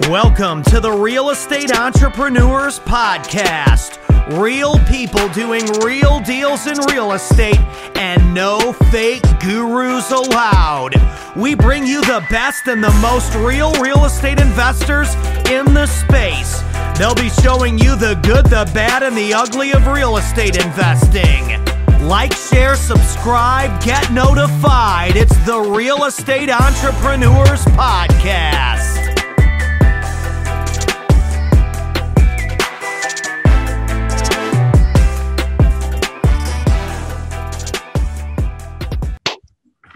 Welcome to the Real Estate Entrepreneurs Podcast. Real people doing real deals in real estate and no fake gurus allowed. We bring you the best and the most real real estate investors in the space. They'll be showing you the good, the bad, and the ugly of real estate investing. Like, share, subscribe, get notified. It's the Real Estate Entrepreneurs Podcast.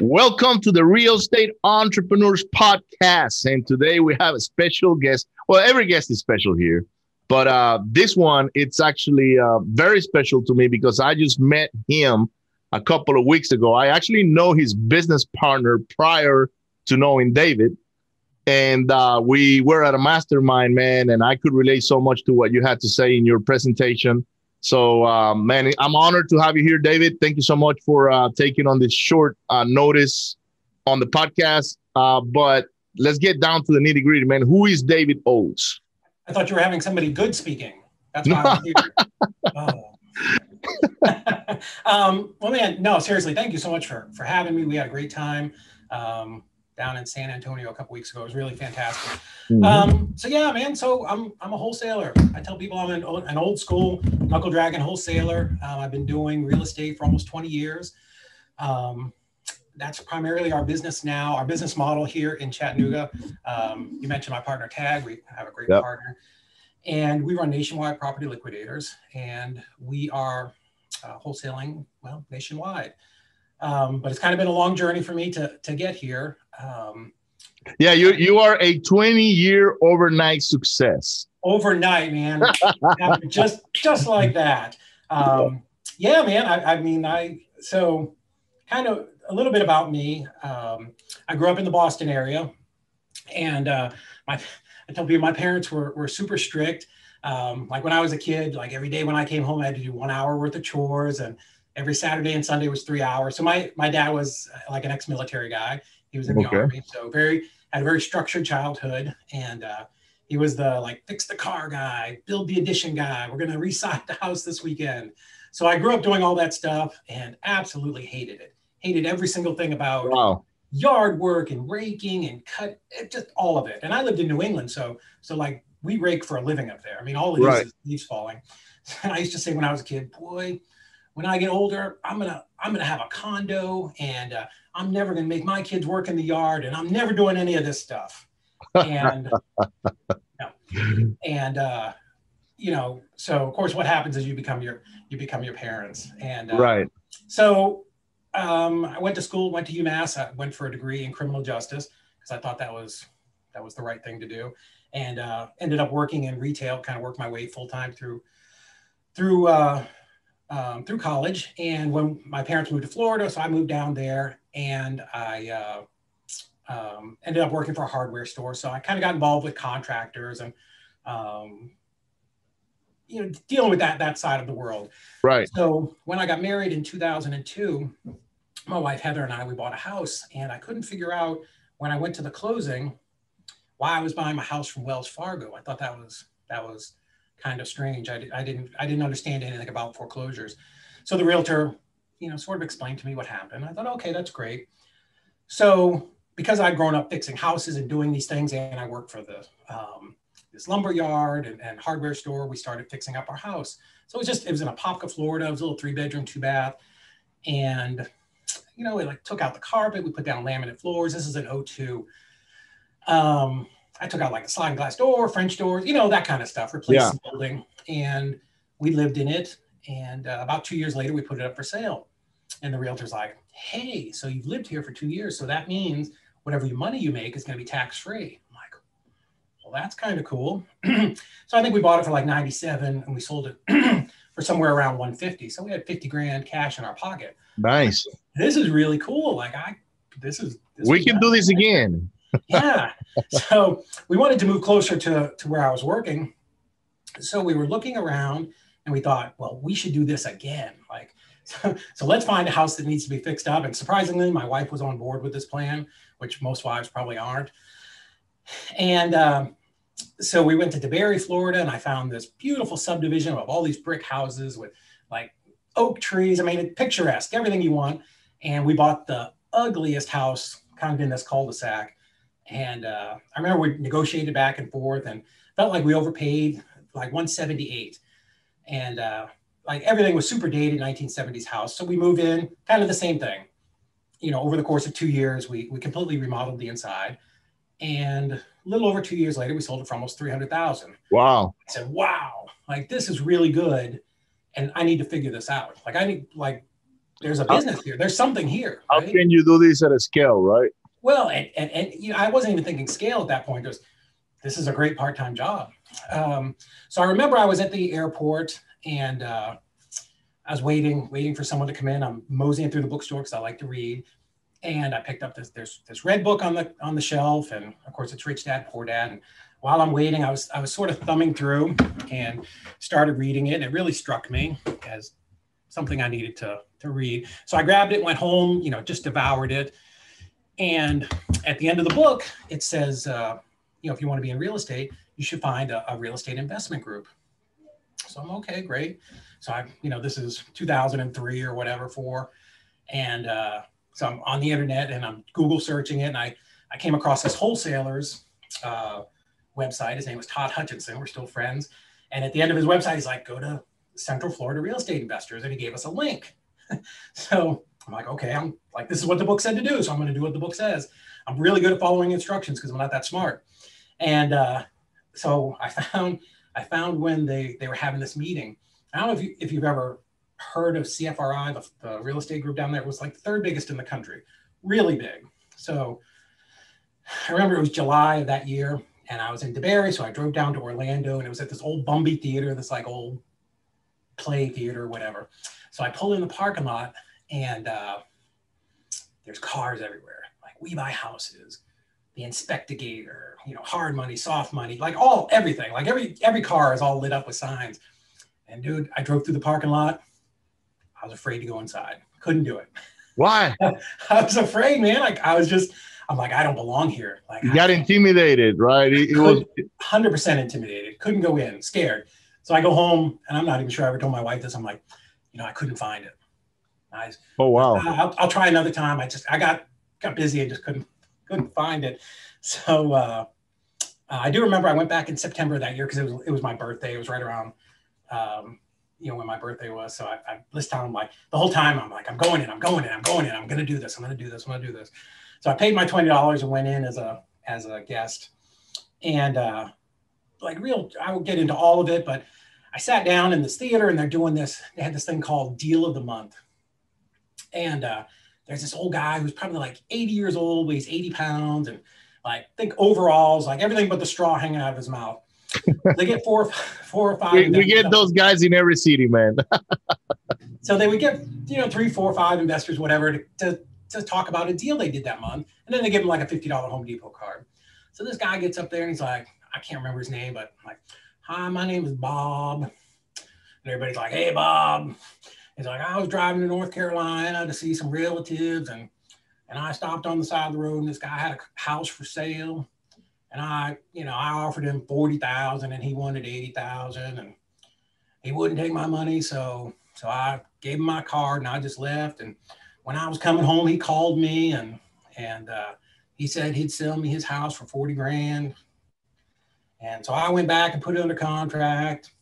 Welcome to the Real Estate Entrepreneurs Podcast. And today we have a special guest. Well, every guest is special here, but uh, this one, it's actually uh, very special to me because I just met him a couple of weeks ago. I actually know his business partner prior to knowing David. And uh, we were at a mastermind, man, and I could relate so much to what you had to say in your presentation. So, um, man, I'm honored to have you here, David. Thank you so much for uh, taking on this short uh, notice on the podcast. Uh, but let's get down to the nitty gritty, man. Who is David Oates? I thought you were having somebody good speaking. That's why I'm here. oh. um, well, man, no, seriously, thank you so much for for having me. We had a great time. Um, down in San Antonio a couple weeks ago. It was really fantastic. Mm-hmm. Um, so yeah, man. So I'm I'm a wholesaler. I tell people I'm an old, an old school knuckle dragon wholesaler. Um, I've been doing real estate for almost 20 years. Um, that's primarily our business now. Our business model here in Chattanooga. Um, you mentioned my partner Tag. We have a great yep. partner, and we run nationwide property liquidators, and we are uh, wholesaling well nationwide. Um, but it's kind of been a long journey for me to to get here. Um, yeah, you you are a 20 year overnight success. Overnight, man, just just like that. Um, yeah, man. I, I, mean, I so kind of a little bit about me. Um, I grew up in the Boston area, and uh, my I tell people my parents were were super strict. Um, like when I was a kid, like every day when I came home, I had to do one hour worth of chores, and every Saturday and Sunday was three hours. So my my dad was like an ex-military guy. He was in the okay. army, so very had a very structured childhood, and uh, he was the like fix the car guy, build the addition guy. We're gonna reside the house this weekend. So I grew up doing all that stuff and absolutely hated it. Hated every single thing about wow. yard work and raking and cut, it, just all of it. And I lived in New England, so so like we rake for a living up there. I mean, all it right. is is leaves falling. And I used to say when I was a kid, boy, when I get older, I'm gonna I'm gonna have a condo, and uh, I'm never gonna make my kids work in the yard, and I'm never doing any of this stuff. And and uh, you know, so of course, what happens is you become your you become your parents, and uh, right. So um, I went to school, went to UMass, I went for a degree in criminal justice because I thought that was that was the right thing to do, and uh, ended up working in retail, kind of worked my way full time through through uh, um, through college. And when my parents moved to Florida, so I moved down there and I uh, um, ended up working for a hardware store. So I kind of got involved with contractors and, um, you know, dealing with that, that side of the world. Right. So when I got married in 2002, my wife Heather and I, we bought a house and I couldn't figure out when I went to the closing why I was buying my house from Wells Fargo. I thought that was, that was kind of strange. I, I didn't I didn't understand anything about foreclosures. So the realtor, you know, sort of explained to me what happened. I thought, okay, that's great. So because I'd grown up fixing houses and doing these things, and I worked for the um, this lumber yard and, and, hardware store, we started fixing up our house. So it was just it was in Apopka, Florida. It was a little three bedroom, two bath, and you know, we like took out the carpet, we put down laminate floors. This is an 02. Um, I took out like a sliding glass door, French doors, you know, that kind of stuff, replaced yeah. the building. And we lived in it. And uh, about two years later, we put it up for sale. And the realtor's like, hey, so you've lived here for two years. So that means whatever money you make is going to be tax free. I'm like, well, that's kind of cool. so I think we bought it for like 97 and we sold it for somewhere around 150. So we had 50 grand cash in our pocket. Nice. This is really cool. Like, I, this is, this we can do this again yeah. So we wanted to move closer to, to where I was working. So we were looking around and we thought, well, we should do this again. Like, so, so let's find a house that needs to be fixed up. And surprisingly, my wife was on board with this plan, which most wives probably aren't. And um, so we went to DeBary, Florida, and I found this beautiful subdivision of all these brick houses with like oak trees. I mean, it's picturesque, everything you want. And we bought the ugliest house kind of in this cul-de-sac. And uh, I remember we negotiated back and forth and felt like we overpaid like 178. And uh, like everything was super dated 1970s house. So we moved in, kind of the same thing. You know, over the course of two years, we, we completely remodeled the inside. And a little over two years later, we sold it for almost 300,000. Wow. I said, wow, like this is really good. And I need to figure this out. Like I need, like, there's a business here. There's something here. How right? can you do this at a scale, right? Well, and, and, and you know, I wasn't even thinking scale at that point. It was, this is a great part-time job. Um, so I remember I was at the airport and uh, I was waiting, waiting for someone to come in. I'm moseying through the bookstore because I like to read, and I picked up this there's this red book on the on the shelf, and of course it's Rich Dad Poor Dad. And while I'm waiting, I was I was sort of thumbing through and started reading it, and it really struck me as something I needed to to read. So I grabbed it, went home, you know, just devoured it. And at the end of the book, it says, uh, you know, if you want to be in real estate, you should find a, a real estate investment group. So I'm okay, great. So I, you know, this is 2003 or whatever for, and uh, so I'm on the internet and I'm Google searching it, and I I came across this wholesaler's uh, website. His name was Todd Hutchinson. We're still friends. And at the end of his website, he's like, go to Central Florida Real Estate Investors, and he gave us a link. so I'm like, okay, I'm like, this is what the book said to do, so I'm going to do what the book says. I'm really good at following instructions because I'm not that smart. And uh, so I found I found when they they were having this meeting. I don't know if you if you've ever heard of CFRI, the, the real estate group down there. Was like the third biggest in the country, really big. So I remember it was July of that year, and I was in DeBary, so I drove down to Orlando, and it was at this old Bumby theater, this like old play theater, whatever. So I pull in the parking lot, and uh, there's cars everywhere. Like we buy houses, the inspectigator, you know, hard money, soft money, like all everything. Like every every car is all lit up with signs. And dude, I drove through the parking lot. I was afraid to go inside. Couldn't do it. Why? I was afraid, man. Like I was just, I'm like, I don't belong here. Like You got intimidated, right? It, it was hundred percent intimidated. Couldn't go in. Scared. So I go home, and I'm not even sure I ever told my wife this. I'm like, you know, I couldn't find it. I, oh wow. I'll, I'll try another time. I just I got got busy and just couldn't couldn't find it. So uh, I do remember I went back in September of that year because it was it was my birthday. It was right around um, you know when my birthday was. So I, I this time I'm like the whole time I'm like I'm going in, I'm going in, I'm going in, I'm gonna do this, I'm gonna do this, I'm gonna do this. So I paid my twenty dollars and went in as a as a guest, and uh, like real I will get into all of it, but I sat down in this theater and they're doing this. They had this thing called Deal of the Month, and uh, there's this old guy who's probably like 80 years old, weighs 80 pounds, and like think overalls, like everything but the straw hanging out of his mouth. they get four, four or five. We, we get those guys in every city, man. so they would get you know three, four, five investors, whatever, to, to to talk about a deal they did that month, and then they give them like a fifty dollar Home Depot card. So this guy gets up there and he's like, I can't remember his name, but I'm like, hi, my name is Bob, and everybody's like, hey, Bob. He's like, I was driving to North Carolina to see some relatives, and and I stopped on the side of the road, and this guy had a house for sale, and I, you know, I offered him forty thousand, and he wanted eighty thousand, and he wouldn't take my money, so so I gave him my card, and I just left. And when I was coming home, he called me, and and uh, he said he'd sell me his house for forty grand, and so I went back and put it under contract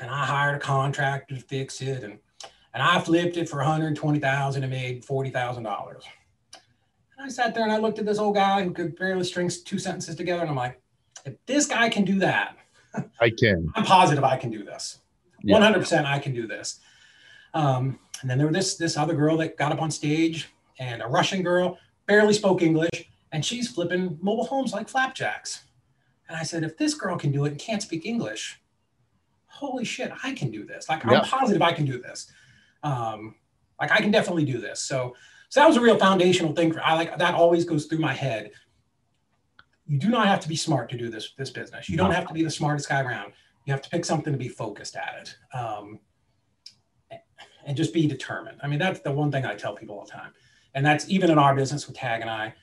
and I hired a contractor to fix it, and and I flipped it for 120,000 and made forty thousand dollars. And I sat there and I looked at this old guy who could barely string two sentences together, and I'm like, if this guy can do that, I can. I'm positive I can do this. 100% I can do this. Um, and then there was this this other girl that got up on stage, and a Russian girl barely spoke English, and she's flipping mobile homes like flapjacks. And I said, if this girl can do it and can't speak English, holy shit, I can do this. Like, I'm positive I can do this. Um, like, I can definitely do this. So, so that was a real foundational thing for I like that always goes through my head. You do not have to be smart to do this this business. You don't have to be the smartest guy around. You have to pick something to be focused at it, um, and just be determined. I mean, that's the one thing I tell people all the time, and that's even in our business with Tag and I.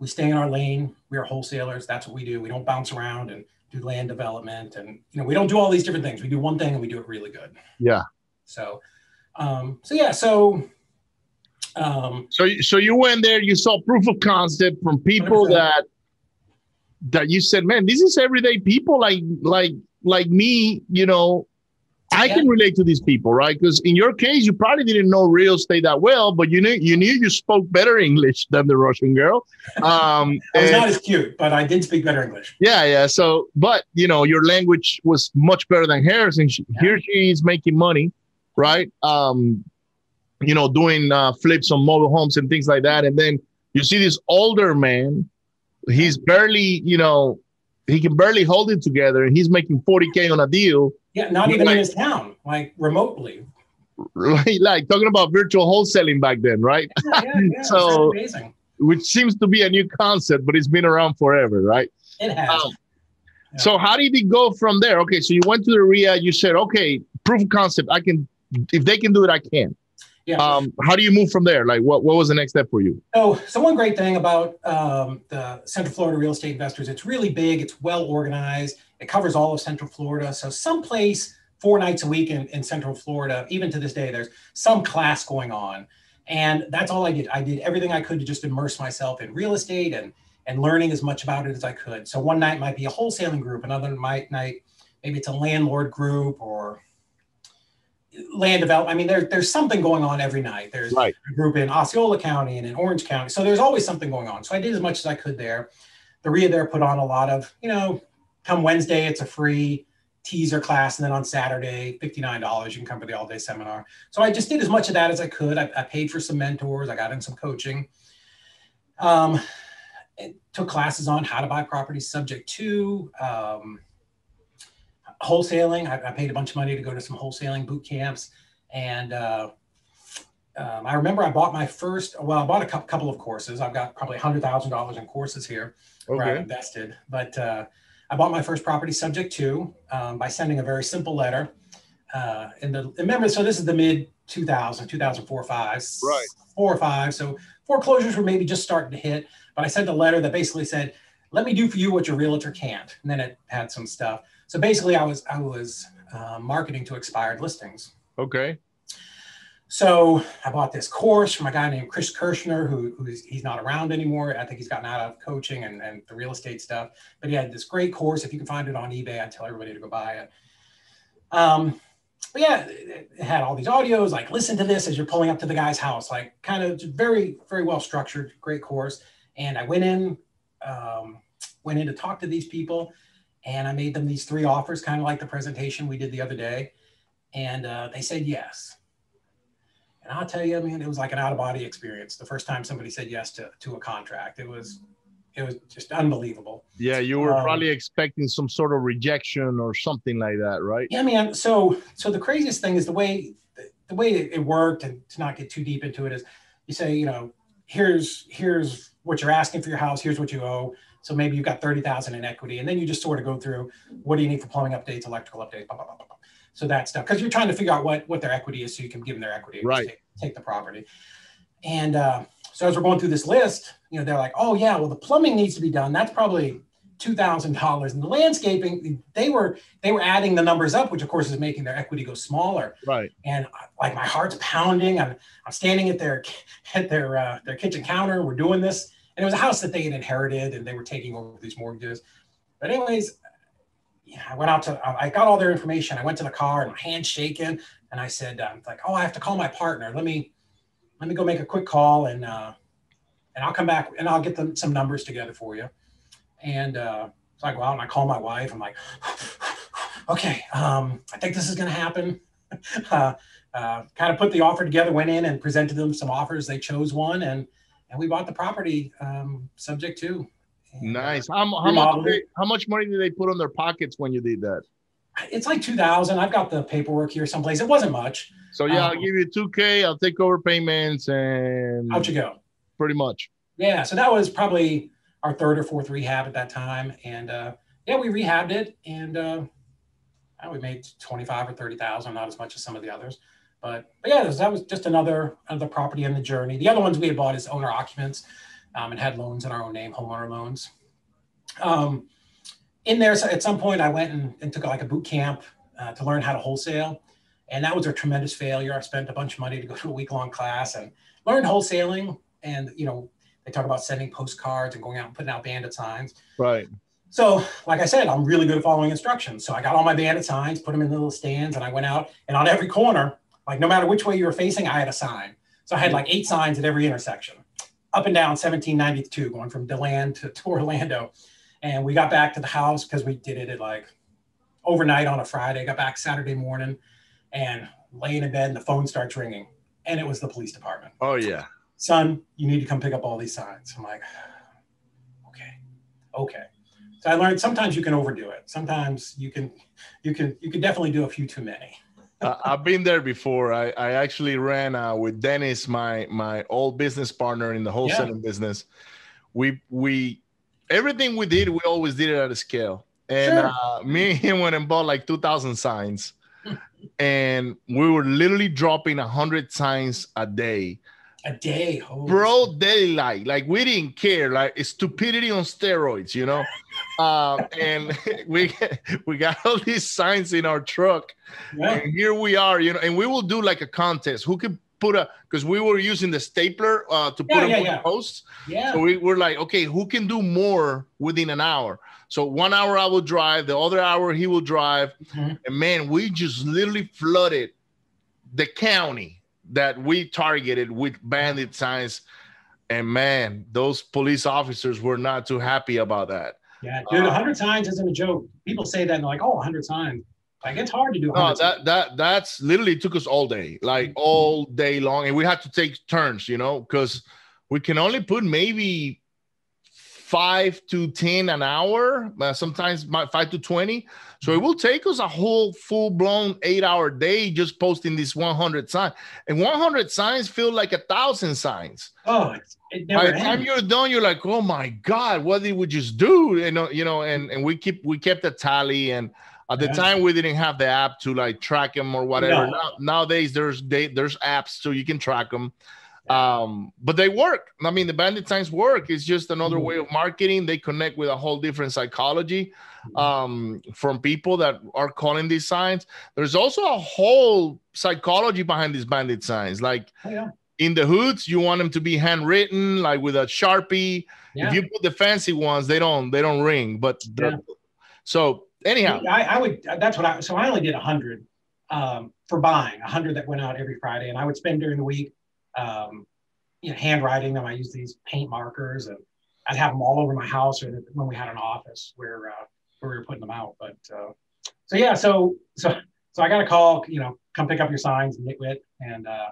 we stay in our lane. We are wholesalers. That's what we do. We don't bounce around and do land development, and you know, we don't do all these different things. We do one thing and we do it really good. Yeah. So, um, so yeah, so. Um, so, so you went there. You saw proof of concept from people 100%. that that you said, "Man, this is everyday people like like like me." You know, I yeah. can relate to these people, right? Because in your case, you probably didn't know real estate that well, but you knew you knew you spoke better English than the Russian girl. Um, I was and, not as cute, but I did speak better English. Yeah, yeah. So, but you know, your language was much better than hers, and she, yeah. here she is making money, right? Um, you know, doing uh, flips on mobile homes and things like that, and then you see this older man. He's barely, you know, he can barely hold it together, and he's making 40k on a deal yeah, not even like, in his town, like remotely. Like, like talking about virtual wholesaling back then, right? Yeah, yeah, yeah. so amazing. Which seems to be a new concept, but it's been around forever, right? It has. Um, yeah. So how did it go from there? Okay, so you went to the RIA, you said, okay, proof of concept, I can if they can do it, I can. Yeah. Um, how do you move from there? Like, what, what was the next step for you? So, so one great thing about um, the Central Florida real estate investors, it's really big, it's well organized, it covers all of Central Florida. So, someplace four nights a week in, in Central Florida, even to this day, there's some class going on. And that's all I did. I did everything I could to just immerse myself in real estate and and learning as much about it as I could. So one night might be a wholesaling group, another night night maybe it's a landlord group or land development. I mean, there, there's something going on every night. There's right. a group in Osceola County and in Orange County. So there's always something going on. So I did as much as I could there. The RIA there put on a lot of, you know, come Wednesday, it's a free teaser class. And then on Saturday, $59, you can come for the all day seminar. So I just did as much of that as I could. I, I paid for some mentors. I got in some coaching. Um, took classes on how to buy properties subject to, um, wholesaling. I, I, paid a bunch of money to go to some wholesaling boot camps, and uh, um, I remember I bought my first. Well, I bought a couple of courses. I've got probably hundred thousand dollars in courses here okay. where I've invested. But uh, I bought my first property subject to um, by sending a very simple letter. Uh, and the remember, so this is the mid 2000, 2004, five, right, four or five. So foreclosures were maybe just starting to hit. But I sent a letter that basically said, "Let me do for you what your realtor can't," and then it had some stuff. So basically, I was I was uh, marketing to expired listings. Okay. So I bought this course from a guy named Chris Kirschner, who who's he's not around anymore. I think he's gotten out of coaching and, and the real estate stuff. But he had this great course. If you can find it on eBay, I'd tell everybody to go buy it. Um, but yeah, it had all these audios, like listen to this as you're pulling up to the guy's house, like kind of very, very well structured, great course. And I went in, um, went in to talk to these people and I made them these three offers, kind of like the presentation we did the other day. And uh, they said yes. And I'll tell you, I mean, it was like an out of body experience. The first time somebody said yes to, to a contract, it was, it was just unbelievable. Yeah. You were um, probably expecting some sort of rejection or something like that, right? Yeah, man. So, so the craziest thing is the way, the way it worked and to not get too deep into it is you say, you know, here's, here's what you're asking for your house. Here's what you owe so maybe you've got 30,000 in equity and then you just sort of go through what do you need for plumbing updates, electrical updates, blah, blah, blah, blah. So that stuff, because you're trying to figure out what, what their equity is so you can give them their equity right. Take, the property. And uh, so as we're going through this list, you know, they're like, oh yeah, well the plumbing needs to be done. That's probably two thousand dollars. And the landscaping, they were they were adding the numbers up, which of course is making their equity go smaller. Right. And like my heart's pounding. I'm I'm standing at their at their uh, their kitchen counter. We're doing this, and it was a house that they had inherited and they were taking over these mortgages. But anyways, yeah, I went out to, I got all their information. I went to the car and my hand's shaking. And I said, um, like, oh, I have to call my partner. Let me, let me go make a quick call and, uh, and I'll come back and I'll get them some numbers together for you. And uh, so I go out and I call my wife. I'm like, okay, um, I think this is going to happen. uh, uh, kind of put the offer together, went in and presented them some offers. They chose one and and we bought the property um, subject to. Uh, nice. How, how much? How much money did they put on their pockets when you did that? It's like two thousand. I've got the paperwork here someplace. It wasn't much. So yeah, um, I'll give you two k. I'll take over payments and out you go. Pretty much. Yeah. So that was probably our third or fourth rehab at that time, and uh, yeah, we rehabbed it, and uh, we made twenty five or thirty thousand, not as much as some of the others. But, but yeah, that was just another another property in the journey. The other ones we had bought as owner occupants. um, and had loans in our own name, homeowner loans. Um, in there, so at some point, I went and, and took like a boot camp uh, to learn how to wholesale, and that was a tremendous failure. I spent a bunch of money to go to a week long class and learned wholesaling. And you know, they talk about sending postcards and going out and putting out bandit signs. Right. So, like I said, I'm really good at following instructions. So I got all my bandit signs, put them in little stands, and I went out and on every corner, like no matter which way you were facing, I had a sign. So I had like eight signs at every intersection, up and down 1792, going from Deland to, to Orlando. And we got back to the house because we did it at like overnight on a Friday, got back Saturday morning and laying in bed and the phone starts ringing. And it was the police department. Oh yeah. Son, you need to come pick up all these signs. I'm like, okay, okay. So I learned sometimes you can overdo it. Sometimes you can, you can, you can definitely do a few too many. uh, I've been there before. I, I actually ran uh, with Dennis, my my old business partner in the wholesaling yeah. business. We we everything we did, we always did it at a scale. And sure. uh, me and him went and bought like two thousand signs, and we were literally dropping a hundred signs a day. A day Holy bro daylight. Like we didn't care. Like stupidity on steroids you know? Uh, and we we got all these signs in our truck. Yeah. and here we are you know? And we will do like a contest. Who could put a because we were using the stapler uh, to put yeah, them yeah, posts yeah so we were like okay who can do more within an hour so one hour i will drive the other hour he will drive mm-hmm. and man we just literally flooded the county that we targeted with bandit signs. And man, those police officers were not too happy about that. Yeah, dude, 100 uh, signs isn't a joke. People say that and they're like, oh, a 100 signs. Like it's hard to do. No, that that that's literally took us all day, like mm-hmm. all day long, and we had to take turns, you know, because we can only put maybe five to 10 an hour, uh, sometimes five to 20. So it will take us a whole full blown eight hour day just posting this 100 signs. And 100 signs feel like a thousand signs. Oh, by the time you're done, you're like, oh my God, what did we just do? You know, you know, and, and we keep, we kept a tally and, at the yeah. time we didn't have the app to like track them or whatever. No. Now, nowadays there's they, there's apps so you can track them. Um, but they work. I mean, the bandit signs work. It's just another mm-hmm. way of marketing. They connect with a whole different psychology mm-hmm. um, from people that are calling these signs. There's also a whole psychology behind these bandit signs. Like oh, yeah. in the hoods, you want them to be handwritten, like with a sharpie. Yeah. If you put the fancy ones, they don't they don't ring. But the, so anyhow, I, I, would. That's what I. So I only did a hundred um, for buying. A hundred that went out every Friday, and I would spend during the week um, you know, handwriting them. I use these paint markers, and I'd have them all over my house, or when we had an office where uh, where we were putting them out. But uh, so yeah, so so so I got a call. You know, come pick up your signs, nitwit, and uh,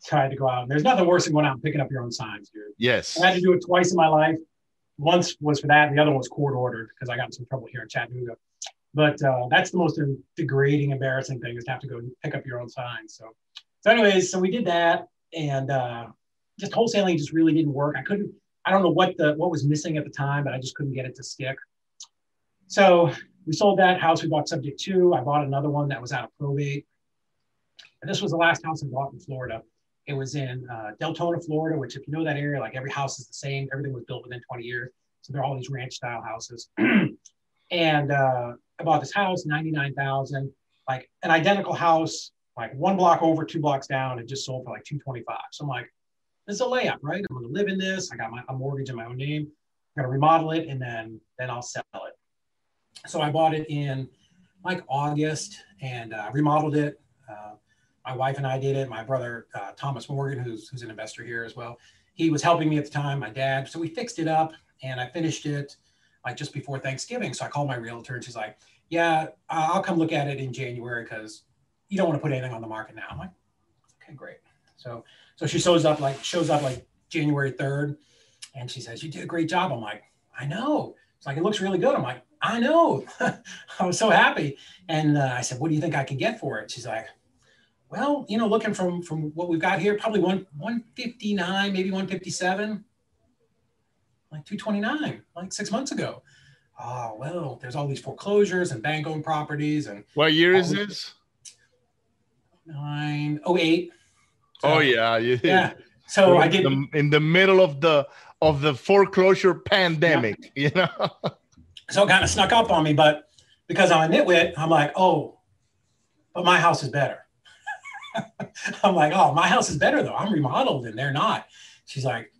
so I had to go out. There's nothing worse than going out and picking up your own signs, dude. Yes, I had to do it twice in my life. Once was for that, and the other one was court ordered because I got in some trouble here in Chattanooga. But uh, that's the most degrading, embarrassing thing is to have to go pick up your own sign. So, so anyways, so we did that, and uh, just wholesaling just really didn't work. I couldn't. I don't know what the what was missing at the time, but I just couldn't get it to stick. So we sold that house. We bought subject to. I bought another one that was out of probate. And this was the last house I bought in Florida. It was in uh, Deltona, Florida, which, if you know that area, like every house is the same. Everything was built within 20 years. So they're all these ranch style houses. and uh, I bought this house, 99,000, like an identical house like one block over, two blocks down, it just sold for like 225. So I'm like, this is a layup, right? I'm gonna live in this. I got my a mortgage in my own name. I'm gonna remodel it and then then I'll sell it. So I bought it in like August and uh, remodeled it. Uh, my wife and I did it. My brother uh, Thomas Morgan, who's who's an investor here as well, he was helping me at the time. My dad, so we fixed it up and I finished it like just before Thanksgiving. So I called my realtor and she's like, "Yeah, I'll come look at it in January because you don't want to put anything on the market now. I'm like, okay, great. So so she shows up like shows up like January 3rd and she says, You did a great job. I'm like, I know. It's like it looks really good. I'm like, I know. I was so happy. And uh, I said, What do you think I can get for it? She's like, Well, you know, looking from from what we've got here, probably one 159, maybe 157. Like 229, like six months ago. Oh, well, there's all these foreclosures and bank owned properties. And what year is this? nine oh eight. So, oh yeah, yeah. So I did the, in the middle of the of the foreclosure pandemic, you know. so it kind of snuck up on me, but because I'm a nitwit, I'm like, oh, but my house is better. I'm like, oh, my house is better though. I'm remodeled and they're not. She's like,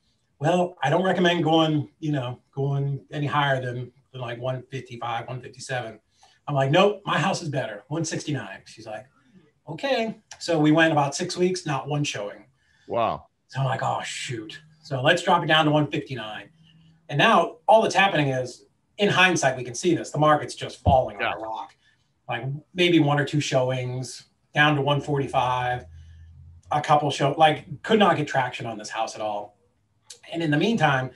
well, I don't recommend going, you know, going any higher than, than like 155, 157. I'm like, nope, my house is better, 169. She's like, okay. So we went about six weeks, not one showing. Wow. So I'm like, oh shoot. So let's drop it down to 159. And now all that's happening is in hindsight, we can see this. The market's just falling yeah. on a rock. Like maybe one or two showings down to 145, a couple show like could not get traction on this house at all. And in the meantime,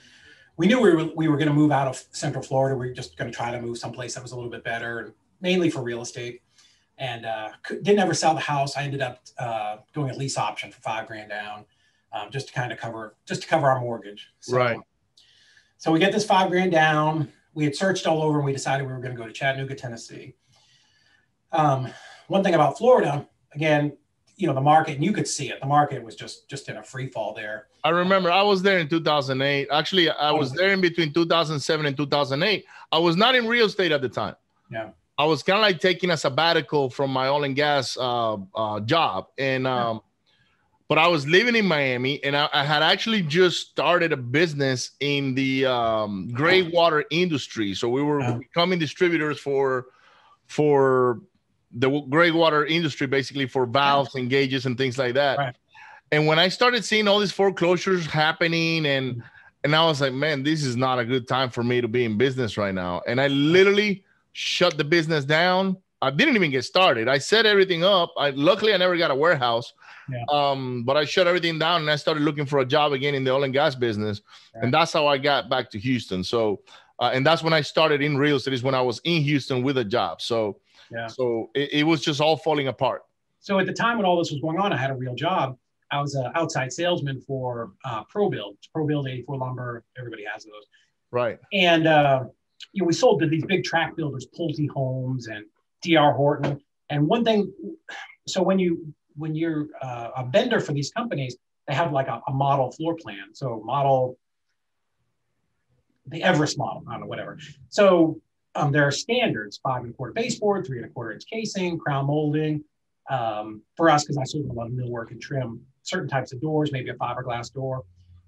we knew we were we were going to move out of Central Florida. We were just going to try to move someplace that was a little bit better, mainly for real estate. And uh, didn't ever sell the house. I ended up uh, doing a lease option for five grand down, um, just to kind of cover just to cover our mortgage. So, right. So we get this five grand down. We had searched all over, and we decided we were going to go to Chattanooga, Tennessee. Um, one thing about Florida, again, you know the market and you could see it. The market was just just in a free fall there. I remember i was there in 2008 actually i was there in between 2007 and 2008 i was not in real estate at the time. Yeah. I was kind of like taking a sabbatical from my oil and gas uh, uh, job. And um, but i was living in miami and I, I, had actually just started a business in the um, gray water industry. So we were yeah. becoming distributors for for the gray water industry basically for valves and gauges and things like that. Right. And when I started seeing all these foreclosures happening and and I was like, man, this is not a good time for me to be in business right now. And I literally shut the business down. I didn't even get started. I set everything up. I luckily I never got a warehouse. Yeah. Um, but I shut everything down and I started looking for a job again in the oil and gas business. And that's how I got back to Houston. So uh, and that's when I started in real estate is when I was in Houston with a job. So yeah. So it, it was just all falling apart. So at the time when all this was going on, I had a real job. I was an outside salesman for uh, ProBuild. ProBuild 84 lumber. Everybody has those. Right. And uh, you know, we sold to these big track builders, Pulte Homes and DR Horton. And one thing, so when you when you're uh, a vendor for these companies, they have like a, a model floor plan. So model the Everest model, I don't know, whatever. So um, there are standards, five and a quarter baseboard, three and a quarter inch casing, crown molding. Um, for us, because I lot of millwork and trim, certain types of doors, maybe a fiberglass door.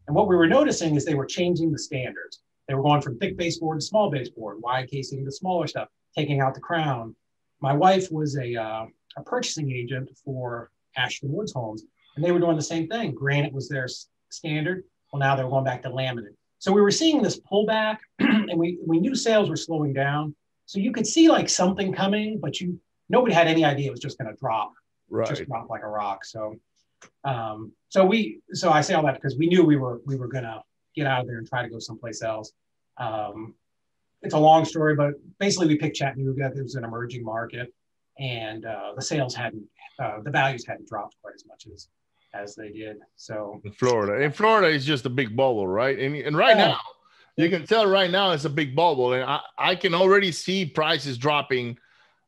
And what we were noticing is they were changing the standards. They were going from thick baseboard to small baseboard, wide casing to smaller stuff, taking out the crown. My wife was a, uh, a purchasing agent for Ashton Woods Homes, and they were doing the same thing. Granite was their standard. Well, now they're going back to laminate. So we were seeing this pullback and we, we knew sales were slowing down. So you could see like something coming, but you nobody had any idea it was just going to drop, right. just drop like a rock. So, um, so we, so I say all that because we knew we were, we were going to get out of there and try to go someplace else. Um, it's a long story, but basically we picked Chattanooga. It was an emerging market and uh, the sales hadn't, uh, the values hadn't dropped quite as much as as they did. So in Florida, in Florida, is just a big bubble, right? And, and right now, you can tell right now it's a big bubble, and I, I can already see prices dropping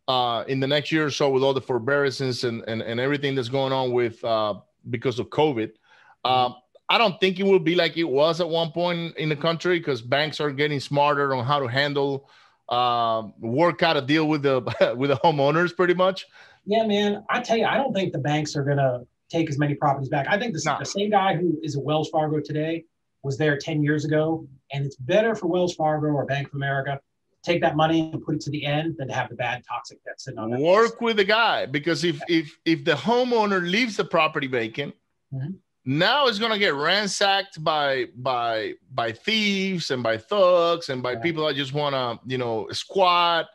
uh, in the next year or so with all the forbearances and, and, and everything that's going on with uh, because of COVID. Uh, I don't think it will be like it was at one point in the country because banks are getting smarter on how to handle uh, work out a deal with the with the homeowners pretty much. Yeah, man. I tell you, I don't think the banks are gonna take as many properties back. I think the, no. the same guy who is at Wells Fargo today was there 10 years ago. And it's better for Wells Fargo or Bank of America take that money and put it to the end than to have the bad toxic debt sitting on it. Work with the guy because if if if the homeowner leaves the property vacant, mm-hmm. now it's gonna get ransacked by by by thieves and by thugs and by yeah. people that just wanna you know squat,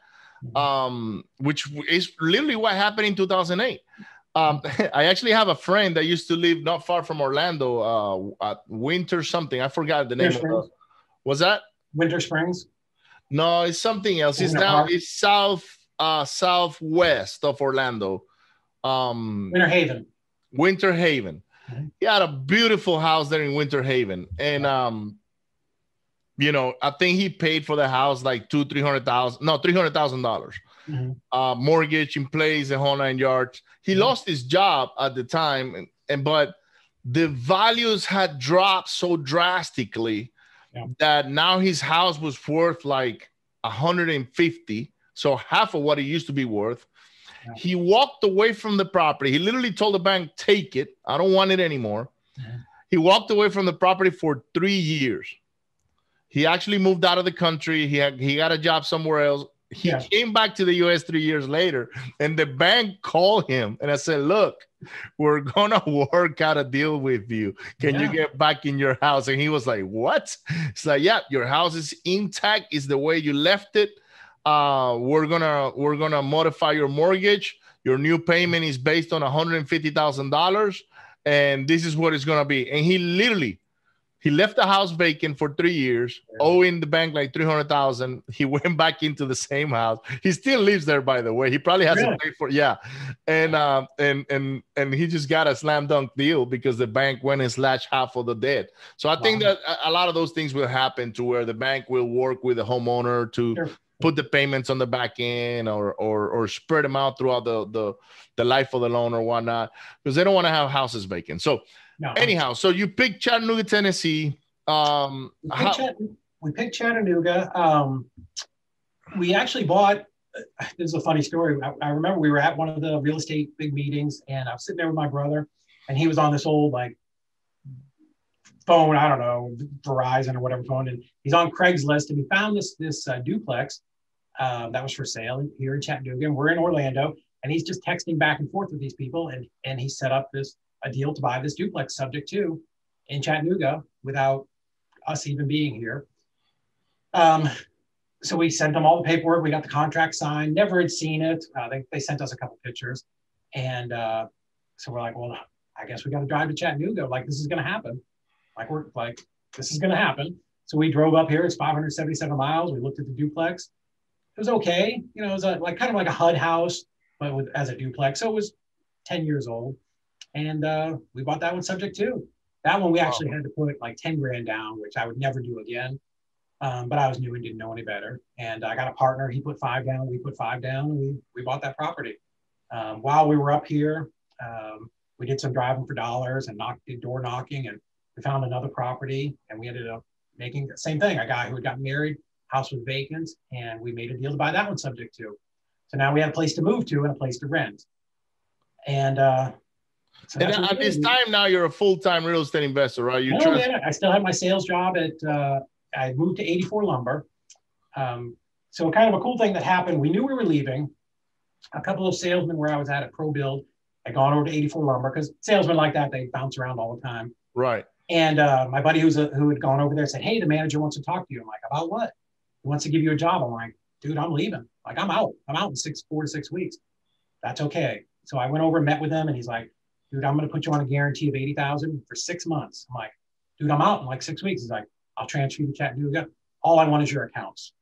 mm-hmm. um, which is literally what happened in 2008. Um, I actually have a friend that used to live not far from Orlando, uh, at Winter something. I forgot the name of. Was that Winter Springs? No, it's something else. It's down. It's south, uh, southwest of Orlando. Um, Winter Haven. Winter Haven. Mm-hmm. He had a beautiful house there in Winter Haven, and um, you know, I think he paid for the house like two, three hundred thousand, no, three hundred thousand dollars mm-hmm. uh, mortgage in place, the whole nine yards. He mm-hmm. lost his job at the time, and, and, but the values had dropped so drastically yeah. that now his house was worth like 150, so half of what it used to be worth. Yeah. He walked away from the property. He literally told the bank, "Take it. I don't want it anymore." Yeah. He walked away from the property for three years. He actually moved out of the country. He had, he got a job somewhere else. He yeah. came back to the US three years later, and the bank called him and I said, Look, we're gonna work out a deal with you. Can yeah. you get back in your house? And he was like, What? It's like, Yeah, your house is intact, is the way you left it. Uh, we're gonna we're gonna modify your mortgage. Your new payment is based on $150,000, and this is what it's gonna be. And he literally he left the house vacant for three years, yeah. owing the bank like three hundred thousand. He went back into the same house. He still lives there, by the way. He probably hasn't really? paid for yeah, and um and and and he just got a slam dunk deal because the bank went and slashed half of the debt. So I wow. think that a lot of those things will happen to where the bank will work with the homeowner to. Sure. Put the payments on the back end, or or or spread them out throughout the the the life of the loan or whatnot, because they don't want to have houses vacant. So no. Anyhow, so you picked Chattanooga, Tennessee. Um, we, picked how- Chatt- we picked Chattanooga. Um, we actually bought. This is a funny story. I, I, remember we were at one of the real estate big meetings, and I was sitting there with my brother, and he was on this old like phone. I don't know Verizon or whatever phone, and he's on Craigslist, and he found this this uh, duplex uh, that was for sale here in Chattanooga, and we're in Orlando, and he's just texting back and forth with these people, and and he set up this a deal to buy this duplex subject to in Chattanooga without us even being here. Um, so we sent them all the paperwork. We got the contract signed. Never had seen it. Uh, they, they sent us a couple pictures, and uh, so we're like, well, I guess we got to drive to Chattanooga. Like this is going to happen. Like we're like this is going to happen. So we drove up here. It's 577 miles. We looked at the duplex. It was okay. You know, it was a, like kind of like a HUD house, but with as a duplex. So it was 10 years old and uh, we bought that one subject to. That one we actually had to put like 10 grand down, which I would never do again. Um, but I was new and didn't know any better. And I got a partner. He put five down. We put five down. And we we bought that property. Um, while we were up here, um, we did some driving for dollars and knocked did door knocking, and we found another property. And we ended up making the same thing. A guy who had gotten married, house was vacant, and we made a deal to buy that one subject to. So now we had a place to move to and a place to rent. And uh, and at this time now, you're a full time real estate investor, right? You no, trust- I still have my sales job at. Uh, I moved to 84 Lumber. Um, so kind of a cool thing that happened. We knew we were leaving. A couple of salesmen where I was at at Pro Build had gone over to 84 Lumber because salesmen like that they bounce around all the time. Right. And uh, my buddy who's a, who had gone over there said, "Hey, the manager wants to talk to you." I'm like, "About what?" He wants to give you a job. I'm like, "Dude, I'm leaving. Like, I'm out. I'm out in six, four to six weeks. That's okay." So I went over and met with him, and he's like, dude, I'm going to put you on a guarantee of 80,000 for six months. I'm like, dude, I'm out in like six weeks. He's like, I'll transfer you to Chattanooga. All I want is your accounts.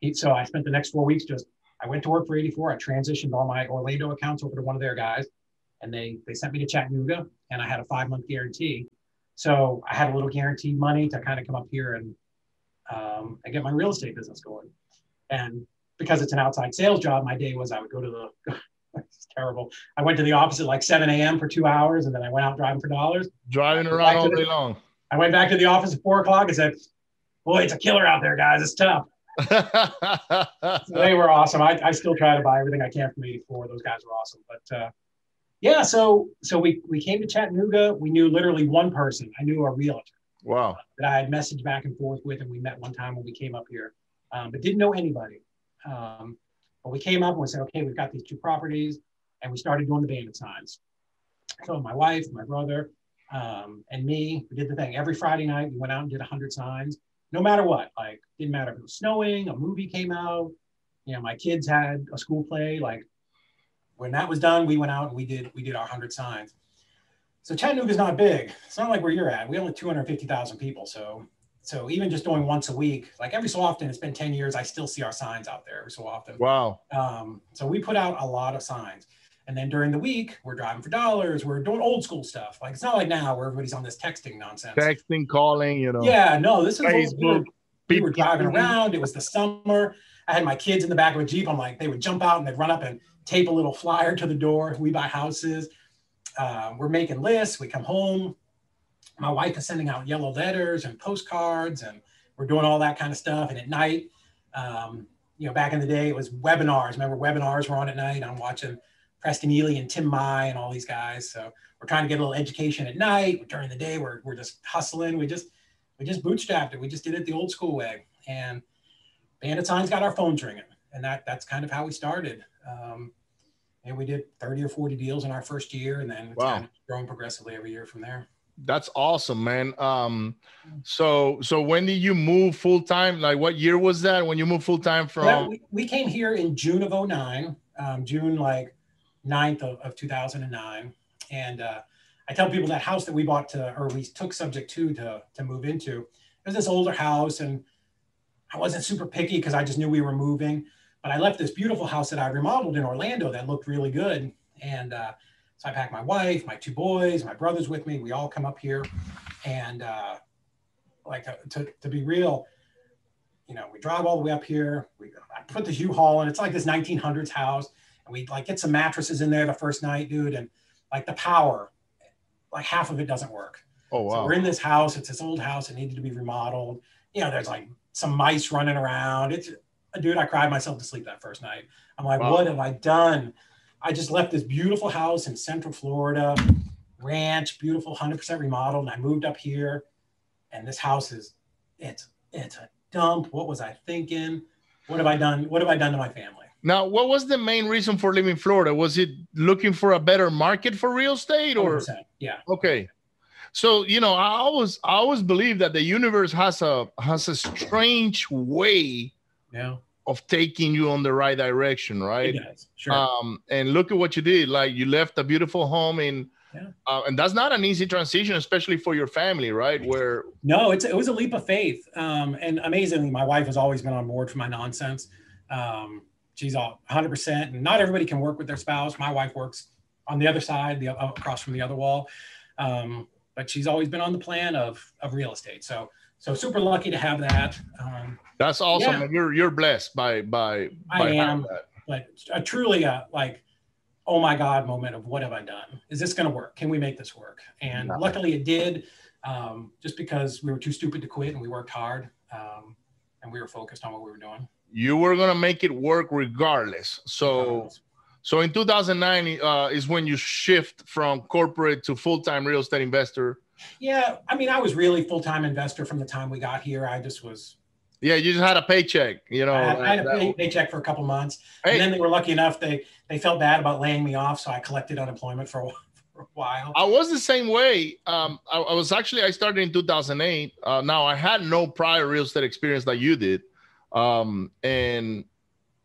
He, so I spent the next four weeks just, I went to work for 84. I transitioned all my Orlando accounts over to one of their guys and they, they sent me to Chattanooga and I had a five month guarantee. So I had a little guaranteed money to kind of come up here and, um, and get my real estate business going. And because it's an outside sales job, my day was I would go to the it's terrible. I went to the office at like 7 a.m. for two hours, and then I went out driving for dollars. Driving around all day long. I went back to the office at four o'clock and said, "Boy, it's a killer out there, guys. It's tough." so they were awesome. I, I still try to buy everything I can from 84. Those guys were awesome. But uh, yeah, so so we we came to Chattanooga. We knew literally one person. I knew a realtor. Wow. That I had messaged back and forth with, and we met one time when we came up here, um, but didn't know anybody. Um, but we came up and we said, okay, we've got these two properties, and we started doing the bandit signs. So my wife, my brother, um, and me, we did the thing. Every Friday night, we went out and did 100 signs, no matter what. Like, didn't matter if it was snowing, a movie came out, you know, my kids had a school play. Like, when that was done, we went out and we did we did our 100 signs. So Chattanooga's not big. It's not like where you're at. We only 250,000 people. So so even just doing once a week, like every so often, it's been 10 years, I still see our signs out there every so often. Wow. Um, so we put out a lot of signs. And then during the week, we're driving for dollars. We're doing old school stuff. Like it's not like now where everybody's on this texting nonsense. Texting, calling, you know. Yeah, no, this is Facebook. We were, we were driving around. It was the summer. I had my kids in the back of a Jeep. I'm like, they would jump out and they'd run up and tape a little flyer to the door. We buy houses. Uh, we're making lists. We come home my wife is sending out yellow letters and postcards, and we're doing all that kind of stuff. And at night, um, you know, back in the day, it was webinars. Remember, webinars were on at night. I'm watching Preston Ely and Tim Mai and all these guys. So we're trying to get a little education at night. During the day, we're, we're just hustling. We just we just bootstrapped it. We just did it the old school way. And Bandit Signs got our phones ringing, and that that's kind of how we started. Um, and we did 30 or 40 deals in our first year, and then it's wow. kind of growing progressively every year from there. That's awesome, man. Um, so so when did you move full time? Like what year was that when you moved full time from? Well, we, we, came here in June of 09, um, June like 9th of, of 2009. And uh, I tell people that house that we bought to, or we took subject to, to, to move into, it was this older house. And I wasn't super picky because I just knew we were moving. But I left this beautiful house that I remodeled in Orlando that looked really good. And uh, so I packed my wife, my two boys, my brothers with me. We all come up here, and uh, like to, to, to be real, you know, we drive all the way up here. We I put the U-Haul in. It's like this 1900s house, and we like get some mattresses in there the first night, dude, and like the power, like half of it doesn't work. Oh wow! So we're in this house. It's this old house. It needed to be remodeled. You know, there's like some mice running around. It's dude. I cried myself to sleep that first night. I'm like, wow. what have I done? I just left this beautiful house in Central Florida, ranch, beautiful, 100% remodeled. And I moved up here, and this house is, it's, it's a dump. What was I thinking? What have I done? What have I done to my family? Now, what was the main reason for leaving Florida? Was it looking for a better market for real estate, or yeah? Okay, so you know, I always I always believe that the universe has a has a strange way yeah of taking you on the right direction, right? Sure. Um, and look at what you did. Like you left a beautiful home in, yeah. uh, and that's not an easy transition, especially for your family, right? Where no, it's it was a leap of faith. Um, and amazingly, my wife has always been on board for my nonsense. Um, she's all 100. percent And not everybody can work with their spouse. My wife works on the other side, the across from the other wall. Um, but she's always been on the plan of of real estate. So so super lucky to have that. Um, That's awesome. Yeah. You're you're blessed by by. I am, but a truly a like, oh my god moment of what have I done? Is this going to work? Can we make this work? And luckily it did. Um, just because we were too stupid to quit and we worked hard um, and we were focused on what we were doing. You were going to make it work regardless. So. So in 2009 uh, is when you shift from corporate to full-time real estate investor. Yeah, I mean, I was really full time investor from the time we got here. I just was. Yeah, you just had a paycheck, you know. I had, I had a pay, paycheck for a couple months, hey. and then they were lucky enough they they felt bad about laying me off, so I collected unemployment for a while. For a while. I was the same way. Um, I, I was actually I started in 2008. Uh, now I had no prior real estate experience like you did, um, and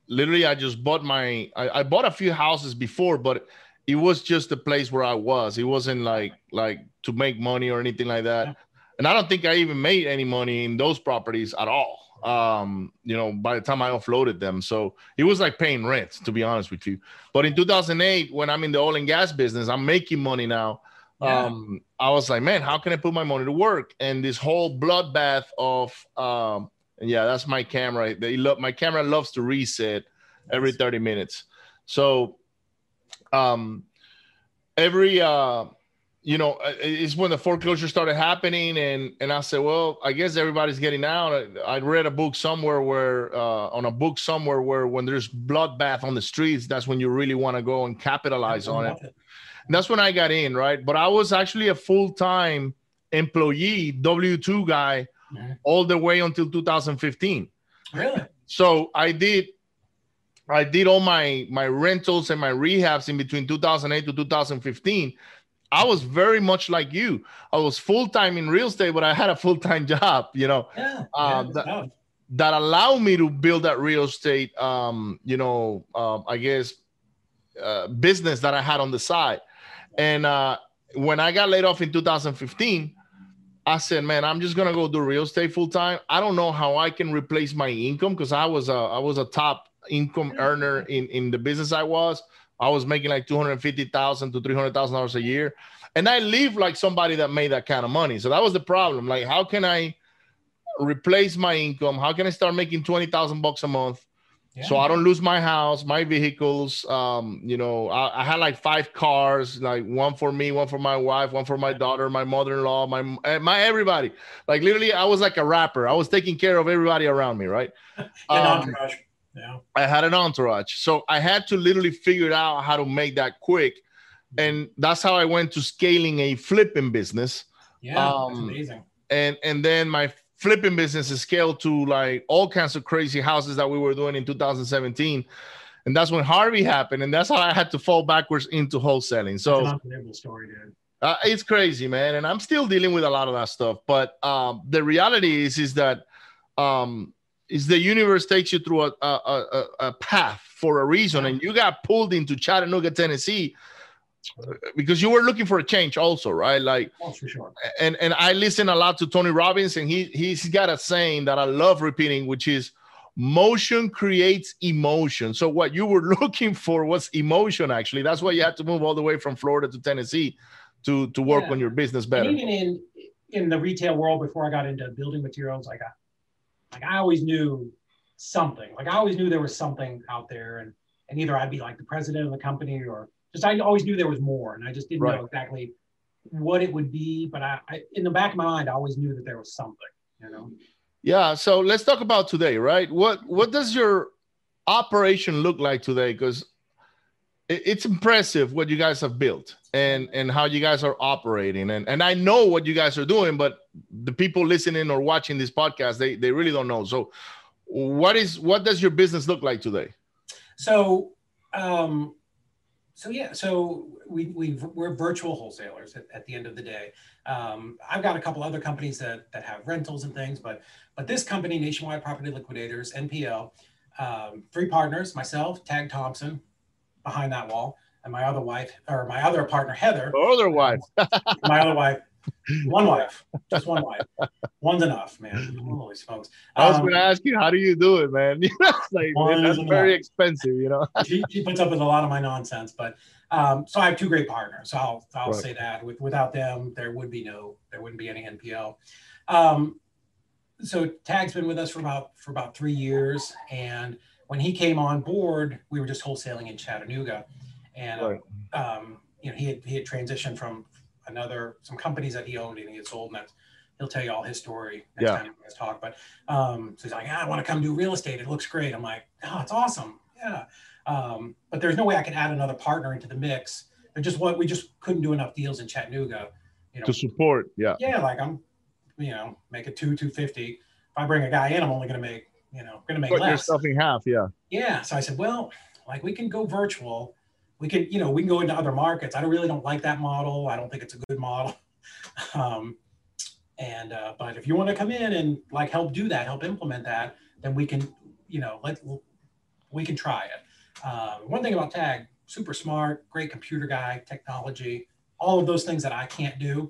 literally I just bought my I, I bought a few houses before, but it was just the place where I was. It wasn't like like to make money or anything like that. And I don't think I even made any money in those properties at all. Um, you know, by the time I offloaded them. So it was like paying rent, to be honest with you. But in 2008, when I'm in the oil and gas business, I'm making money now. Yeah. Um, I was like, man, how can I put my money to work? And this whole bloodbath of um, yeah, that's my camera. They love my camera loves to reset every 30 minutes. So um, every uh, you know, uh, it's when the foreclosure started happening, and and I said, well, I guess everybody's getting out. I read a book somewhere where uh, on a book somewhere where when there's bloodbath on the streets, that's when you really want to go and capitalize on it. it. And that's when I got in, right? But I was actually a full time employee, W two guy, mm-hmm. all the way until 2015. Really? So I did I did all my my rentals and my rehabs in between 2008 to 2015. I was very much like you. I was full time in real estate, but I had a full time job. You know, yeah, uh, yeah, that, that allowed me to build that real estate. Um, you know, uh, I guess uh, business that I had on the side. And uh, when I got laid off in 2015, I said, man, I'm just gonna go do real estate full time. I don't know how I can replace my income because I was a I was a top income earner in in the business I was. I was making like two hundred fifty thousand to three hundred thousand dollars a year, and I live like somebody that made that kind of money. So that was the problem. Like, how can I replace my income? How can I start making twenty thousand bucks a month? So I don't lose my house, my vehicles. Um, you know, I, I, had like five cars, like one for me, one for my wife, one for my daughter, my mother-in-law, my eh, my everybody. Like literally, I was like a rapper. I was taking care of everybody around me, right? um, yeah. I had an entourage, so I had to literally figure out how to make that quick, mm-hmm. and that's how I went to scaling a flipping business. Yeah, um, amazing. And and then my flipping business is scaled to like all kinds of crazy houses that we were doing in 2017 and that's when harvey happened and that's how i had to fall backwards into wholesaling so unbelievable story dude uh, it's crazy man and i'm still dealing with a lot of that stuff but um, the reality is is that um, is the universe takes you through a, a, a, a path for a reason and you got pulled into chattanooga tennessee because you were looking for a change also right? Like oh, for sure. and and i listen a lot to tony robbins and he he's got a saying that i love repeating which is motion creates emotion. So what you were looking for was emotion actually. That's why you had to move all the way from florida to tennessee to to work yeah. on your business better. and even in in the retail world before i got into building materials i i like i always knew something like i always knew there was something out there and and either i'd be like the president of the company or just I always knew there was more, and I just didn't right. know exactly what it would be. But I, I, in the back of my mind, I always knew that there was something. You know. Yeah. So let's talk about today, right? What What does your operation look like today? Because it's impressive what you guys have built and and how you guys are operating. And and I know what you guys are doing but the people listening or watching this podcast they they really don't know. So what is what does your business look like today? So um so yeah, so we we we're virtual wholesalers at, at the end of the day. Um, I've got a couple other companies that that have rentals and things, but but this company, Nationwide Property Liquidators (NPL), um, three partners, myself, Tag Thompson, behind that wall, and my other wife or my other partner Heather. Other wife. my other wife, one wife, just one wife. One's enough, man. Holy smokes! I was um, going to ask you, how do you do it, man? like, man, that's very expensive, you know. she, she, puts up with a lot of my nonsense, but um, so I have two great partners. So I'll I'll right. say that with, without them, there would be no, there wouldn't be any NPL. Um, so Tag's been with us for about for about three years, and when he came on board, we were just wholesaling in Chattanooga, and right. um, you know he had he had transitioned from another some companies that he owned and he had sold, and that's, he'll tell you all his story next yeah. time guys talk. But um, so he's like, ah, I want to come do real estate. It looks great. I'm like, oh, it's awesome. Yeah. Um, but there's no way I can add another partner into the mix. There just what we just couldn't do enough deals in Chattanooga. You know, to support, yeah. Yeah, like I'm, you know, make it two two fifty. If I bring a guy in, I'm only going to make, you know, going to make Put less. Yourself in half, yeah. Yeah. So I said, well, like we can go virtual we can, you know, we can go into other markets. I don't really don't like that model. I don't think it's a good model. Um, and uh, but if you want to come in and like help do that, help implement that, then we can, you know, let we can try it. Uh, one thing about Tag, super smart, great computer guy, technology, all of those things that I can't do.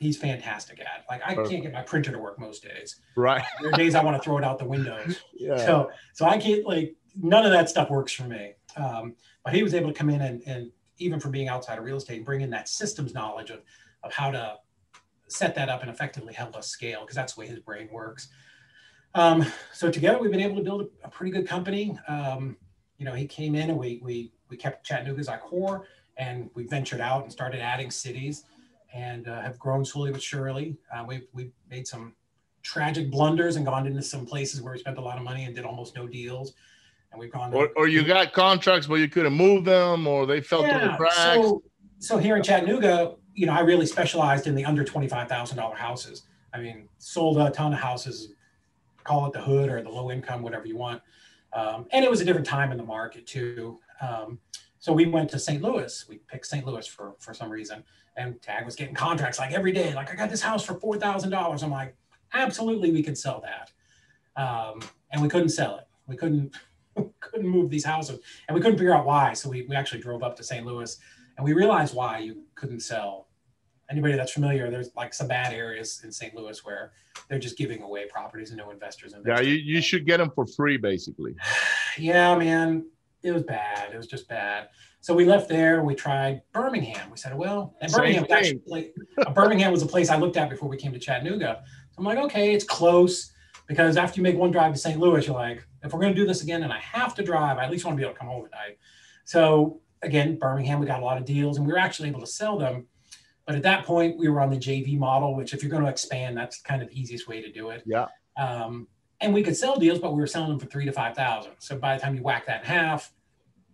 He's fantastic at. Like I Perfect. can't get my printer to work most days. Right. there are days I want to throw it out the windows. Yeah. So so I can't like none of that stuff works for me. Um, but he was able to come in and, and even from being outside of real estate, and bring in that systems knowledge of, of how to set that up and effectively help us scale because that's the way his brain works. Um, so together we've been able to build a, a pretty good company. Um, you know, he came in and we, we, we kept Chattanooga as our core and we ventured out and started adding cities and uh, have grown slowly but surely. Uh, we've, we've made some tragic blunders and gone into some places where we spent a lot of money and did almost no deals and we've gone. Or, or you got contracts, but you couldn't move them, or they fell yeah, through the cracks. So, so here in Chattanooga, you know, I really specialized in the under twenty-five thousand dollar houses. I mean, sold a ton of houses. Call it the hood or the low income, whatever you want. Um, and it was a different time in the market too. Um, so we went to St. Louis. We picked St. Louis for for some reason, and Tag was getting contracts like every day. Like I got this house for four thousand dollars. I'm like, absolutely, we can sell that. Um, and we couldn't sell it. We couldn't couldn't move these houses, and we couldn't figure out why. So we, we actually drove up to St. Louis, and we realized why you couldn't sell. Anybody that's familiar, there's like some bad areas in St. Louis where they're just giving away properties and no investors. Yeah, you, you should get them for free, basically. yeah, man, it was bad. It was just bad. So we left there. We tried Birmingham. We said, well, and Birmingham was actually like, Birmingham was a place I looked at before we came to Chattanooga. So I'm like, okay, it's close because after you make one drive to St. Louis, you're like, if we're going to do this again and I have to drive, I at least want to be able to come home at night. So again, Birmingham, we got a lot of deals and we were actually able to sell them. But at that point, we were on the JV model, which if you're going to expand, that's kind of the easiest way to do it. Yeah. Um, and we could sell deals, but we were selling them for three to five thousand. So by the time you whack that in half,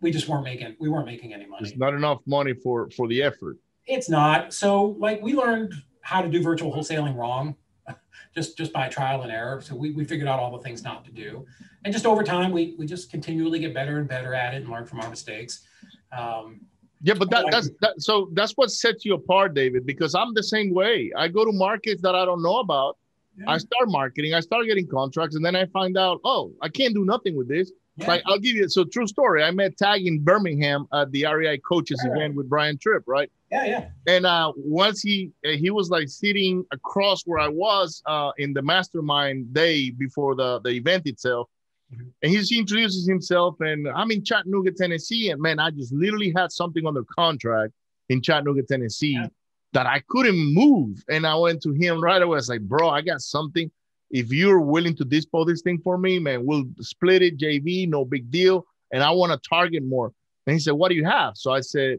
we just weren't making we weren't making any money. It's not enough money for for the effort. It's not. So like we learned how to do virtual wholesaling wrong, just just by trial and error. So we, we figured out all the things not to do, and just over time we we just continually get better and better at it and learn from our mistakes. Um, yeah, but that, that's that, so that's what sets you apart, David. Because I'm the same way. I go to markets that I don't know about yeah. I start marketing, I start getting contracts, and then I find out, oh, I can't do nothing with this. Yeah. Like I'll give you so true story. I met Tag in Birmingham at the REI coaches right. event with Brian Tripp, right? Yeah, yeah. And uh, once he uh, he was like sitting across where I was uh, in the mastermind day before the the event itself, mm-hmm. and he introduces himself, and I'm in Chattanooga, Tennessee, and man, I just literally had something under contract in Chattanooga, Tennessee. Yeah that I couldn't move. And I went to him right away. I was like, bro, I got something. If you're willing to dispose this thing for me, man, we'll split it, JV, no big deal. And I want to target more. And he said, What do you have? So I said,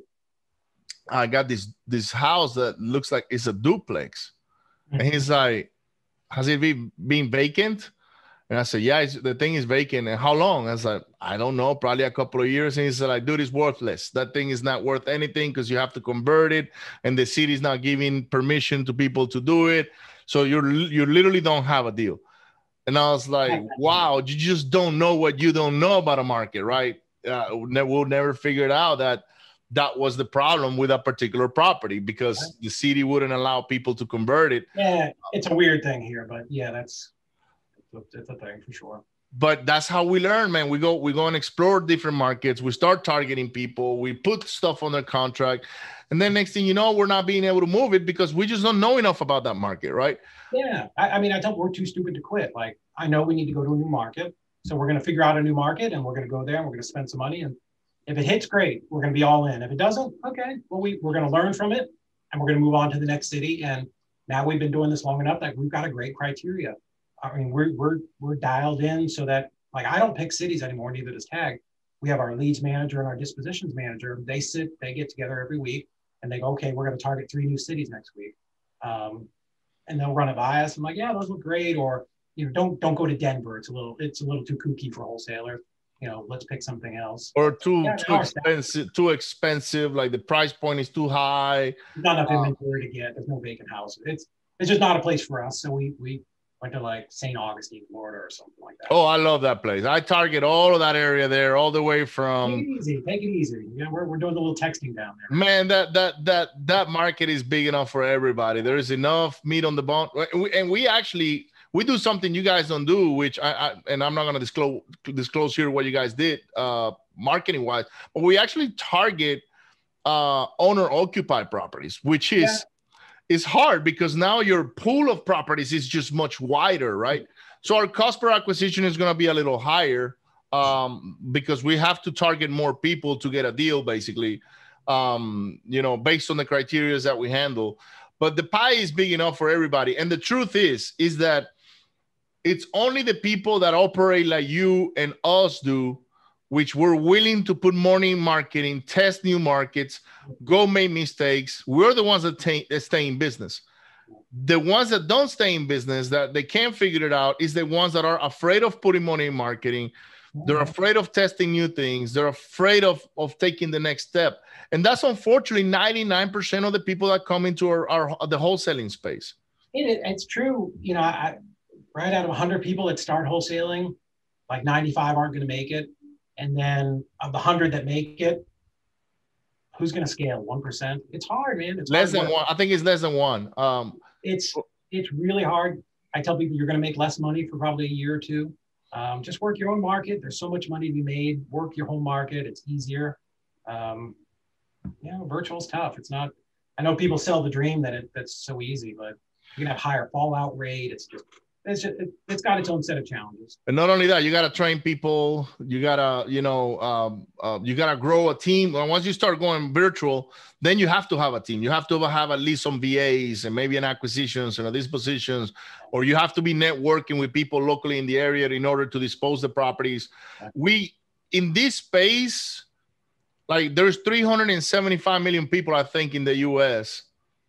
I got this this house that looks like it's a duplex. Mm-hmm. And he's like, Has it been, been vacant? And I said, Yeah, the thing is vacant. And how long? I was like, I don't know, probably a couple of years. And he said, like, dude, it's worthless. That thing is not worth anything because you have to convert it, and the city's not giving permission to people to do it. So you're you literally don't have a deal. And I was like, wow, you just don't know what you don't know about a market, right? Uh, we'll never figure it out that that was the problem with a particular property because the city wouldn't allow people to convert it. Yeah, it's a weird thing here, but yeah, that's it's a thing for sure. But that's how we learn, man. We go, we go and explore different markets. We start targeting people. We put stuff on their contract, and then next thing you know, we're not being able to move it because we just don't know enough about that market, right? Yeah, I, I mean, I them we're too stupid to quit. Like, I know we need to go to a new market, so we're going to figure out a new market, and we're going to go there, and we're going to spend some money, and if it hits, great. We're going to be all in. If it doesn't, okay. Well, we we're going to learn from it, and we're going to move on to the next city. And now we've been doing this long enough that we've got a great criteria. I mean, we're we're we're dialed in so that like I don't pick cities anymore, neither does Tag. We have our leads manager and our dispositions manager. They sit, they get together every week, and they go, okay, we're going to target three new cities next week, um, and they'll run it by us. I'm like, yeah, those look great, or you know, don't don't go to Denver. It's a little it's a little too kooky for wholesalers. You know, let's pick something else. Or too yeah, too expensive. Too expensive. Like the price point is too high. Not enough um, inventory to get. There's no vacant houses. It's it's just not a place for us. So we we went to like St. Augustine, Florida, or something like that. Oh, I love that place. I target all of that area there, all the way from. Take it easy. Take it easy. Yeah, we're, we're doing a little texting down there. Man, that that that that market is big enough for everybody. There is enough meat on the bone, and we actually we do something you guys don't do, which I, I and I'm not going to disclose disclose here what you guys did, uh, marketing wise, but we actually target uh, owner occupied properties, which is. Yeah is hard because now your pool of properties is just much wider, right? So our cost per acquisition is going to be a little higher um, because we have to target more people to get a deal, basically, um, you know, based on the criteria that we handle. But the pie is big enough for everybody. And the truth is, is that it's only the people that operate like you and us do which we're willing to put money in marketing, test new markets, go make mistakes. We're the ones that, t- that stay in business. The ones that don't stay in business, that they can't figure it out, is the ones that are afraid of putting money in marketing. They're afraid of testing new things. They're afraid of, of taking the next step. And that's unfortunately 99% of the people that come into our, our the wholesaling space. It, it's true. You know, I, right out of 100 people that start wholesaling, like 95 aren't going to make it and then of the hundred that make it, who's going to scale? One percent. It's hard, man. It's less than work. one. I think it's less than one. Um, it's it's really hard. I tell people you're going to make less money for probably a year or two. Um, just work your own market. There's so much money to be made. Work your home market. It's easier. Um, you know, virtual is tough. It's not. I know people sell the dream that it that's so easy, but you're gonna have higher fallout rate. It's just it's just, it, has got its own set of challenges. And not only that, you got to train people. You got to, you know, um, uh, you got to grow a team. And once you start going virtual, then you have to have a team. You have to have at least some VAs and maybe an acquisitions and dispositions, or you have to be networking with people locally in the area in order to dispose the properties. We in this space, like there's 375 million people, I think, in the U.S.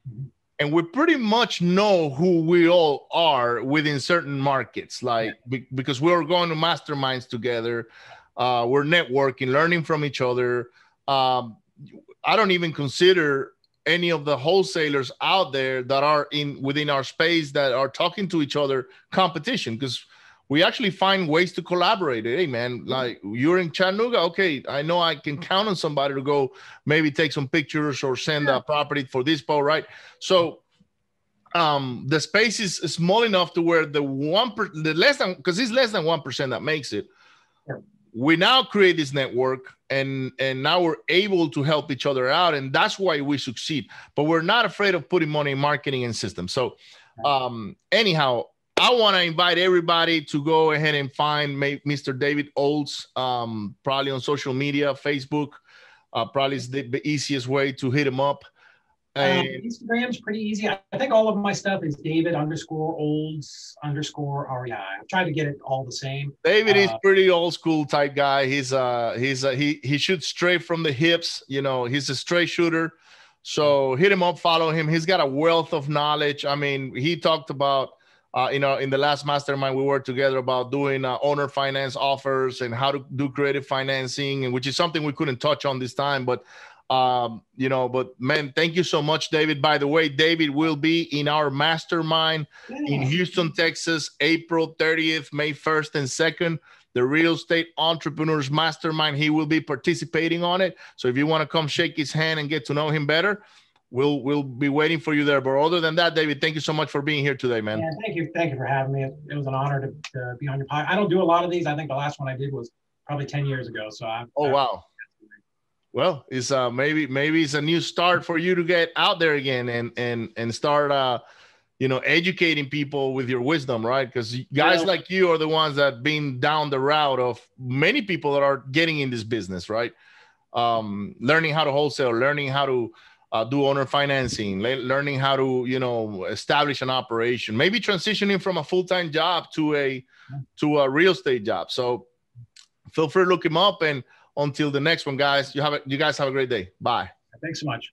Mm-hmm and we pretty much know who we all are within certain markets like be, because we're going to masterminds together. Uh, we're networking learning from each other. Um, i don't even consider any of the wholesalers out there that are in within our space that are talking to each other competition because we actually find ways to collaborate. Hey, man, like you're in Chattanooga. Okay, I know I can count on somebody to go maybe take some pictures or send a property for this boat, right? So um the space is small enough to where the one per, the less than because it's less than one percent that makes it. Yeah. We now create this network and and now we're able to help each other out and that's why we succeed but we're not afraid of putting money in marketing and systems so um anyhow I want to invite everybody to go ahead and find Mr. David Olds, um, probably on social media, Facebook. Uh, probably is the, easiest way to hit him up. Um, and Instagram's pretty easy. I think all of my stuff is David underscore Olds underscore REI. I try to get it all the same. David uh, is pretty old school type guy. He's uh he's uh, he he shoots straight from the hips. You know, he's a straight shooter. So hit him up, follow him. He's got a wealth of knowledge. I mean, he talked about uh, you know, in the last mastermind, we worked together about doing uh, owner finance offers and how to do creative financing, and which is something we couldn't touch on this time. But, um, you know, but man, thank you so much, David. By the way, David will be in our mastermind in Houston, Texas, April 30th, May 1st, and 2nd. The real estate entrepreneurs mastermind. He will be participating on it. So if you want to come shake his hand and get to know him better, we'll we'll be waiting for you there. But other than that, David, thank you so much for being here today, man. Yeah, thank you, thank you for having me. It, it was an honor to, to, be on your podcast. I don't do a lot of these. I think the last one I did was probably ten years ago. So I. Oh I, wow. Well, it's uh maybe maybe it's a new start for you to get out there again and and and start uh you know educating people with your wisdom right because guys yeah. like you are the ones that been down the route of many people that are getting in this business right um learning how to wholesale learning how to uh, do owner financing, le- learning how to you know establish an operation, maybe transitioning from a full time job to a to a real estate job. So feel free to look him up. And until the next one, guys, you have a, you guys have a great day. Bye. Thanks so much.